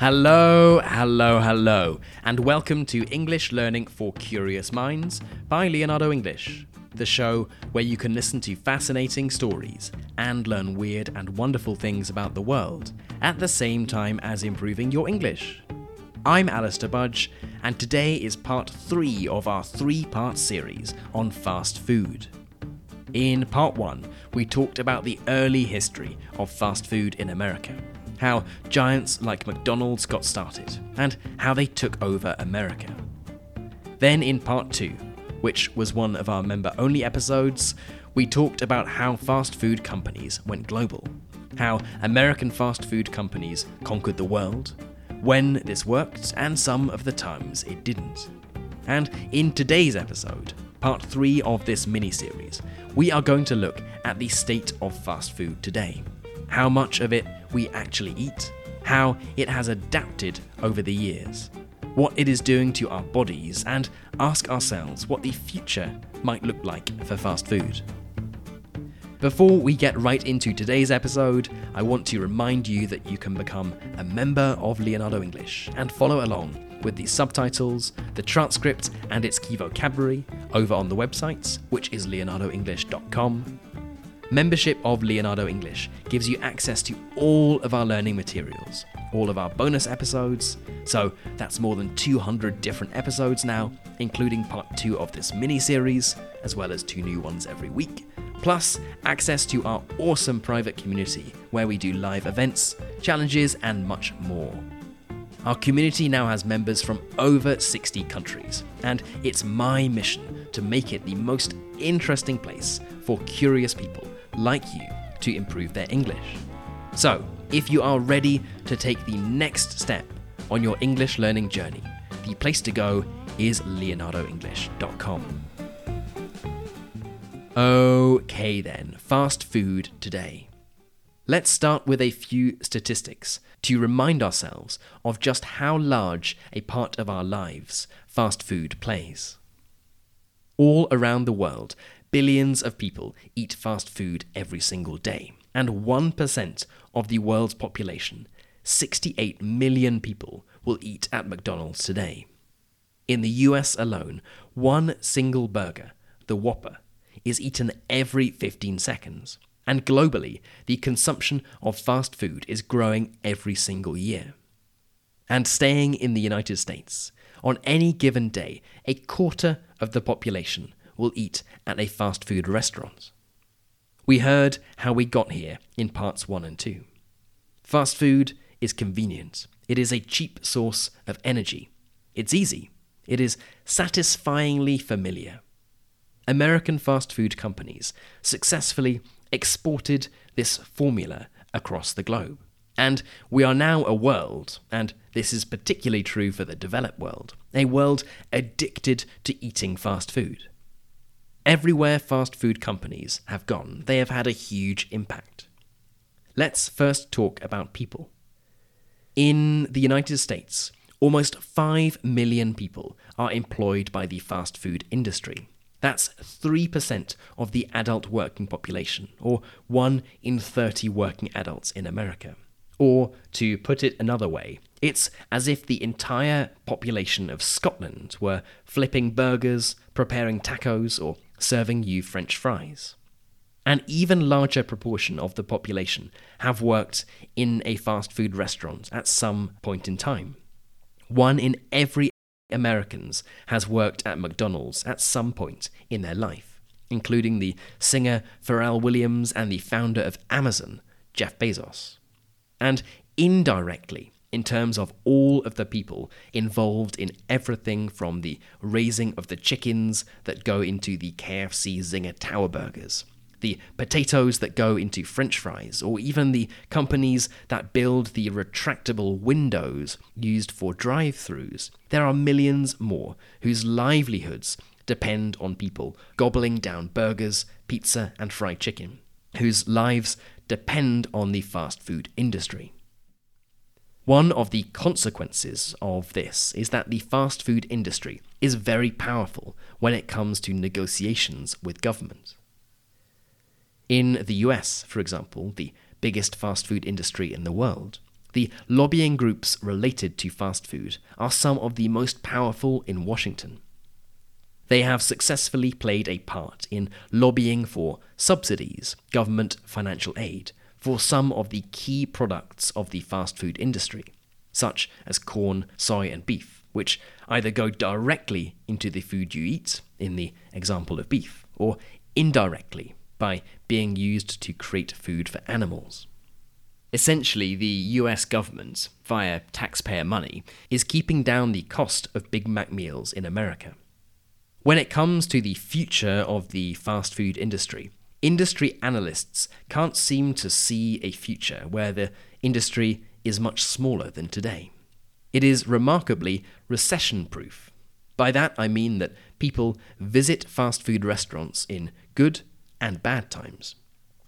Hello, hello, hello, and welcome to English Learning for Curious Minds by Leonardo English, the show where you can listen to fascinating stories and learn weird and wonderful things about the world at the same time as improving your English. I'm Alistair Budge, and today is part three of our three part series on fast food. In part one, we talked about the early history of fast food in America how giants like McDonald's got started, and how they took over America. Then, in part two, which was one of our member only episodes, we talked about how fast food companies went global, how American fast food companies conquered the world, when this worked, and some of the times it didn't. And in today's episode, part three of this mini series, we are going to look at the state of fast food today how much of it we actually eat, how it has adapted over the years, what it is doing to our bodies, and ask ourselves what the future might look like for fast food. Before we get right into today's episode, I want to remind you that you can become a member of Leonardo English and follow along with the subtitles, the transcript, and its key vocabulary over on the website, which is leonardoenglish.com Membership of Leonardo English gives you access to all of our learning materials, all of our bonus episodes. So that's more than 200 different episodes now, including part two of this mini series, as well as two new ones every week. Plus, access to our awesome private community where we do live events, challenges, and much more. Our community now has members from over 60 countries, and it's my mission to make it the most interesting place for curious people like you to improve their English. So, if you are ready to take the next step on your English learning journey, the place to go is leonardoenglish.com. Okay, then, fast food today. Let's start with a few statistics to remind ourselves of just how large a part of our lives fast food plays. All around the world, billions of people eat fast food every single day, and 1% of the world's population, 68 million people, will eat at McDonald's today. In the US alone, one single burger, the Whopper, is eaten every 15 seconds, and globally, the consumption of fast food is growing every single year. And staying in the United States, on any given day, a quarter of the population will eat at a fast food restaurant. We heard how we got here in parts 1 and 2. Fast food is convenient. It is a cheap source of energy. It's easy. It is satisfyingly familiar. American fast food companies successfully exported this formula across the globe. And we are now a world, and this is particularly true for the developed world, a world addicted to eating fast food. Everywhere fast food companies have gone, they have had a huge impact. Let's first talk about people. In the United States, almost 5 million people are employed by the fast food industry. That's 3% of the adult working population, or 1 in 30 working adults in America. Or, to put it another way, it's as if the entire population of Scotland were flipping burgers, preparing tacos, or serving you French fries. An even larger proportion of the population have worked in a fast food restaurant at some point in time. One in every Americans has worked at McDonald's at some point in their life, including the singer Pharrell Williams and the founder of Amazon, Jeff Bezos. And indirectly, in terms of all of the people involved in everything from the raising of the chickens that go into the KFC Zinger Tower Burgers, the potatoes that go into French fries, or even the companies that build the retractable windows used for drive throughs. There are millions more whose livelihoods depend on people gobbling down burgers, pizza, and fried chicken, whose lives depend on the fast food industry. One of the consequences of this is that the fast food industry is very powerful when it comes to negotiations with government. In the US, for example, the biggest fast food industry in the world, the lobbying groups related to fast food are some of the most powerful in Washington. They have successfully played a part in lobbying for subsidies, government financial aid, for some of the key products of the fast food industry, such as corn, soy, and beef, which either go directly into the food you eat, in the example of beef, or indirectly by being used to create food for animals. Essentially, the US government, via taxpayer money, is keeping down the cost of Big Mac meals in America. When it comes to the future of the fast food industry, industry analysts can't seem to see a future where the industry is much smaller than today. It is remarkably recession proof. By that I mean that people visit fast food restaurants in good and bad times.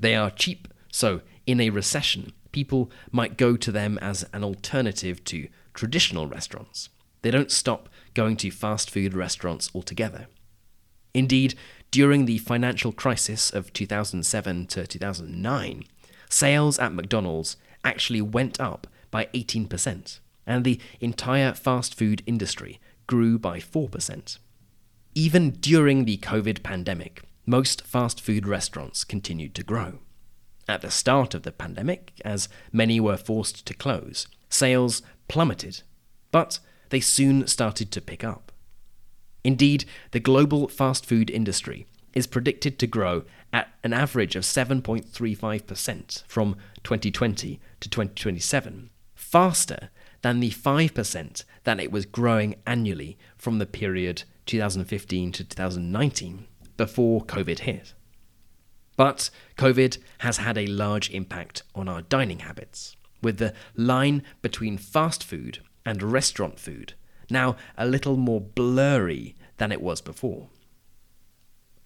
They are cheap, so in a recession, people might go to them as an alternative to traditional restaurants. They don't stop going to fast food restaurants altogether. Indeed, during the financial crisis of 2007 to 2009, sales at McDonald's actually went up by 18%, and the entire fast food industry grew by 4%. Even during the COVID pandemic, most fast food restaurants continued to grow. At the start of the pandemic, as many were forced to close, sales plummeted, but they soon started to pick up. Indeed, the global fast food industry is predicted to grow at an average of 7.35% from 2020 to 2027, faster than the 5% that it was growing annually from the period 2015 to 2019 before COVID hit. But COVID has had a large impact on our dining habits, with the line between fast food and restaurant food now a little more blurry than it was before.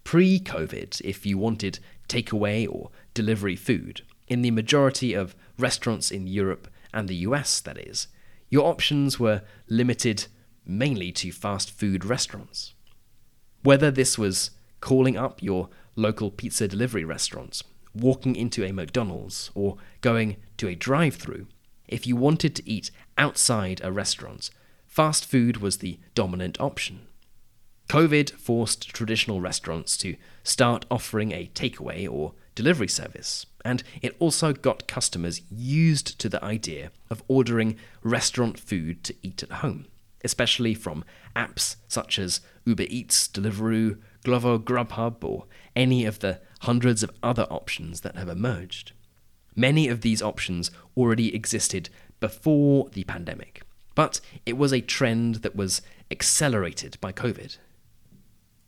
Pre COVID, if you wanted takeaway or delivery food, in the majority of restaurants in Europe and the US, that is, your options were limited mainly to fast food restaurants. Whether this was calling up your local pizza delivery restaurants, walking into a McDonald's, or going to a drive through, if you wanted to eat outside a restaurant, fast food was the dominant option. COVID forced traditional restaurants to start offering a takeaway or delivery service, and it also got customers used to the idea of ordering restaurant food to eat at home, especially from apps such as Uber Eats, Deliveroo, Glovo, Grubhub, or any of the hundreds of other options that have emerged. Many of these options already existed before the pandemic, but it was a trend that was accelerated by COVID.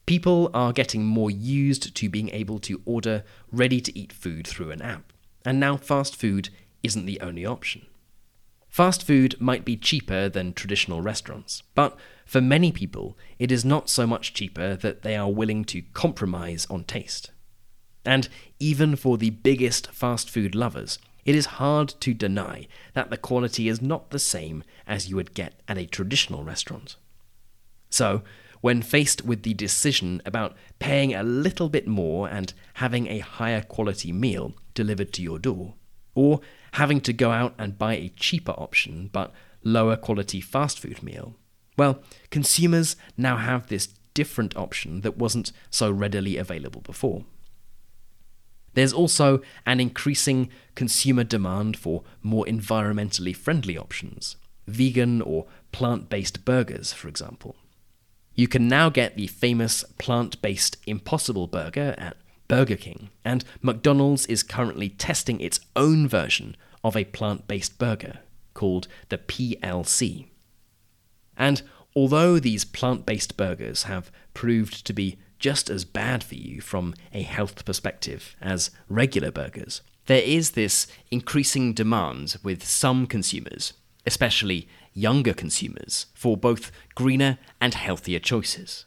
People are getting more used to being able to order ready to eat food through an app, and now fast food isn't the only option. Fast food might be cheaper than traditional restaurants, but for many people, it is not so much cheaper that they are willing to compromise on taste. And even for the biggest fast food lovers, it is hard to deny that the quality is not the same as you would get at a traditional restaurant. So, when faced with the decision about paying a little bit more and having a higher quality meal delivered to your door, or having to go out and buy a cheaper option but lower quality fast food meal. Well, consumers now have this different option that wasn't so readily available before. There's also an increasing consumer demand for more environmentally friendly options, vegan or plant based burgers, for example. You can now get the famous plant based Impossible Burger at Burger King, and McDonald's is currently testing its own version of a plant based burger called the PLT. And although these plant based burgers have proved to be just as bad for you from a health perspective as regular burgers, there is this increasing demand with some consumers, especially younger consumers, for both greener and healthier choices.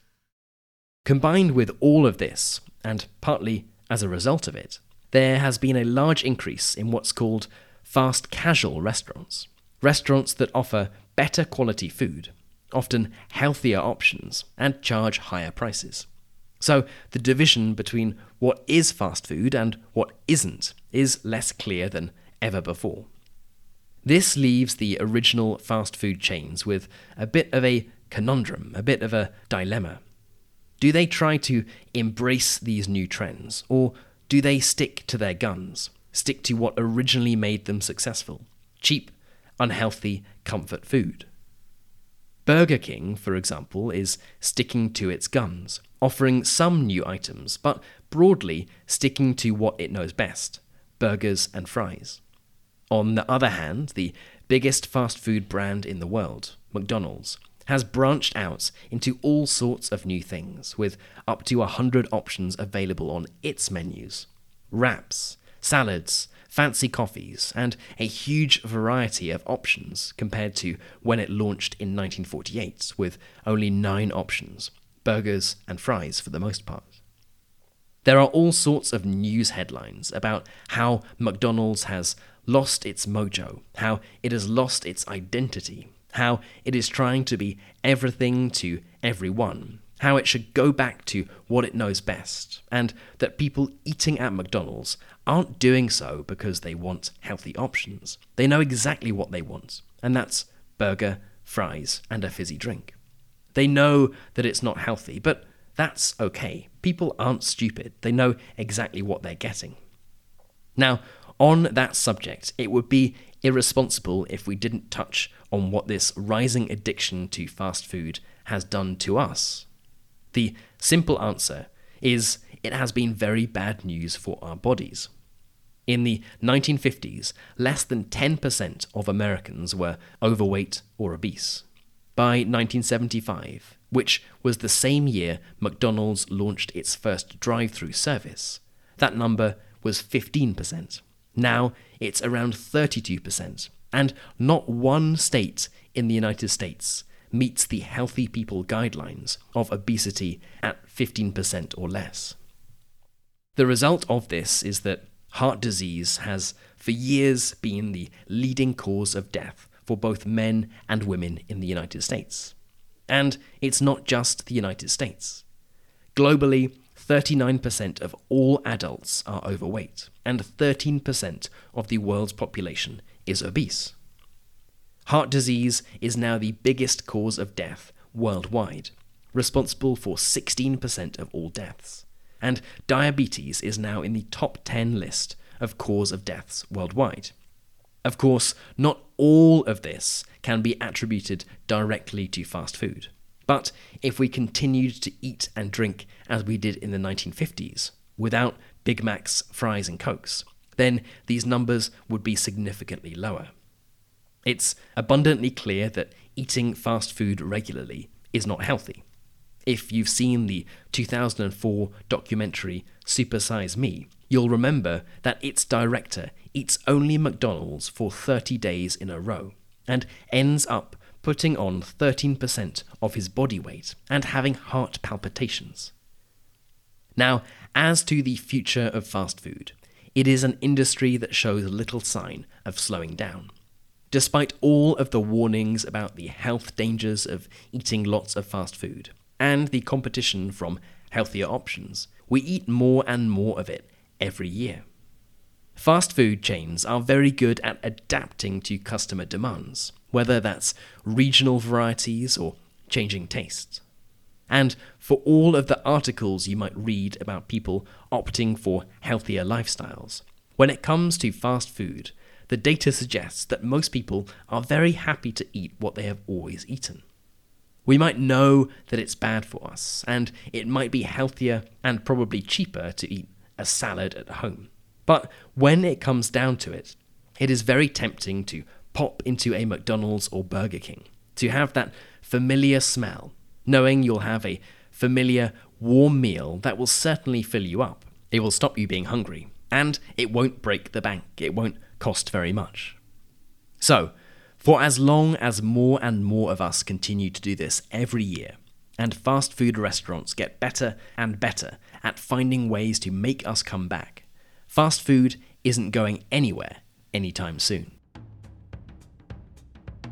Combined with all of this, and partly as a result of it, there has been a large increase in what's called fast casual restaurants. Restaurants that offer better quality food, often healthier options, and charge higher prices. So the division between what is fast food and what isn't is less clear than ever before. This leaves the original fast food chains with a bit of a conundrum, a bit of a dilemma. Do they try to embrace these new trends, or do they stick to their guns, stick to what originally made them successful? Cheap, unhealthy comfort food. Burger King, for example, is sticking to its guns, offering some new items, but broadly sticking to what it knows best burgers and fries. On the other hand, the biggest fast food brand in the world, McDonald's, has branched out into all sorts of new things, with up to 100 options available on its menus wraps, salads, fancy coffees, and a huge variety of options compared to when it launched in 1948 with only nine options burgers and fries for the most part. There are all sorts of news headlines about how McDonald's has lost its mojo, how it has lost its identity, how it is trying to be everything to everyone, how it should go back to what it knows best, and that people eating at McDonald's aren't doing so because they want healthy options. They know exactly what they want, and that's burger, fries, and a fizzy drink. They know that it's not healthy, but that's okay. People aren't stupid, they know exactly what they're getting. Now, on that subject, it would be irresponsible if we didn't touch on what this rising addiction to fast food has done to us. The simple answer is it has been very bad news for our bodies. In the 1950s, less than 10% of Americans were overweight or obese. By 1975, which was the same year McDonald's launched its first drive through service, that number was 15%. Now it's around 32%, and not one state in the United States meets the Healthy People guidelines of obesity at 15% or less. The result of this is that heart disease has for years been the leading cause of death for both men and women in the United States. And it's not just the United States. Globally, 39% of all adults are overweight, and 13% of the world's population is obese. Heart disease is now the biggest cause of death worldwide, responsible for 16% of all deaths. And diabetes is now in the top 10 list of cause of deaths worldwide. Of course, not all of this can be attributed directly to fast food. But if we continued to eat and drink as we did in the 1950s, without Big Macs, fries, and Cokes, then these numbers would be significantly lower. It's abundantly clear that eating fast food regularly is not healthy. If you've seen the 2004 documentary Supersize Me, you'll remember that its director eats only McDonald's for 30 days in a row and ends up putting on 13% of his body weight and having heart palpitations. Now, as to the future of fast food, it is an industry that shows little sign of slowing down. Despite all of the warnings about the health dangers of eating lots of fast food and the competition from healthier options, we eat more and more of it every year. Fast food chains are very good at adapting to customer demands, whether that's regional varieties or changing tastes. And for all of the articles you might read about people opting for healthier lifestyles, when it comes to fast food, the data suggests that most people are very happy to eat what they have always eaten. We might know that it's bad for us, and it might be healthier and probably cheaper to eat a salad at home. But when it comes down to it, it is very tempting to pop into a McDonald's or Burger King, to have that familiar smell, knowing you'll have a familiar, warm meal that will certainly fill you up. It will stop you being hungry, and it won't break the bank, it won't cost very much. So, for as long as more and more of us continue to do this every year, and fast food restaurants get better and better at finding ways to make us come back, fast food isn't going anywhere anytime soon.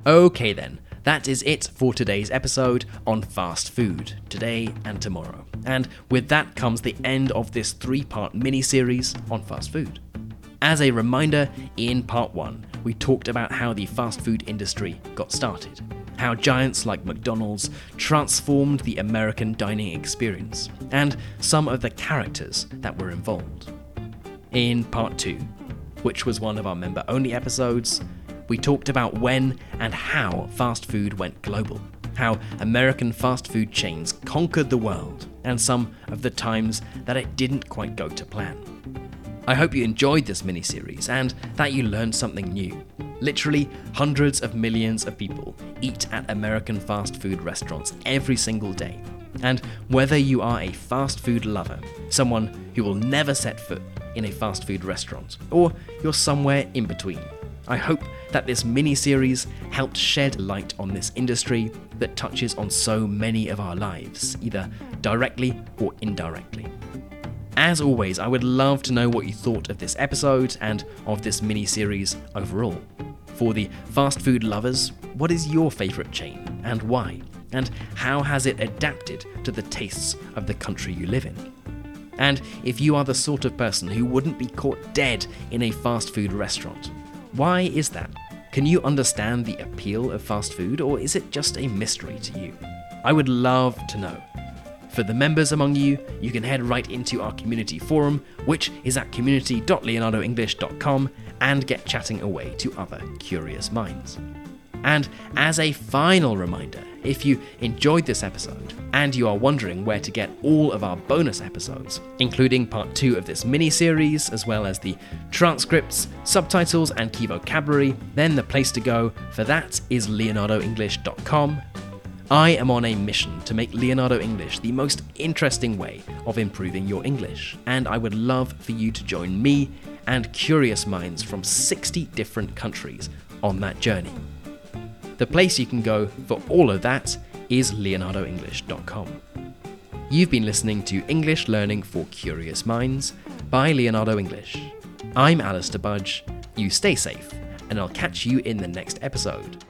Okay, then, that is it for today's episode on fast food, today and tomorrow. And with that comes the end of this three part mini series on fast food. As a reminder, in part one, we talked about how the fast food industry got started, how giants like McDonald's transformed the American dining experience, and some of the characters that were involved. In part two, which was one of our member only episodes, we talked about when and how fast food went global, how American fast food chains conquered the world, and some of the times that it didn't quite go to plan. I hope you enjoyed this mini series and that you learned something new. Literally, hundreds of millions of people eat at American fast food restaurants every single day. And whether you are a fast food lover, someone who will never set foot in a fast food restaurant, or you're somewhere in between, I hope that this mini series helped shed light on this industry that touches on so many of our lives, either directly or indirectly. As always, I would love to know what you thought of this episode and of this mini series overall. For the fast food lovers, what is your favourite chain and why? And how has it adapted to the tastes of the country you live in? And if you are the sort of person who wouldn't be caught dead in a fast food restaurant, why is that? Can you understand the appeal of fast food, or is it just a mystery to you? I would love to know. For the members among you, you can head right into our community forum, which is at community.leonardoenglish.com, and get chatting away to other curious minds. And as a final reminder, if you enjoyed this episode and you are wondering where to get all of our bonus episodes, including part 2 of this mini series, as well as the transcripts, subtitles, and key vocabulary, then the place to go for that is leonardoenglish.com I am on a mission to make Leonardo English the most interesting way of improving your English, and I would love for you to join me and curious minds from 60 different countries on that journey. The place you can go for all of that is leonardoenglish.com. You've been listening to English Learning for Curious Minds by Leonardo English. I'm Alistair Budge. You stay safe, and I'll catch you in the next episode.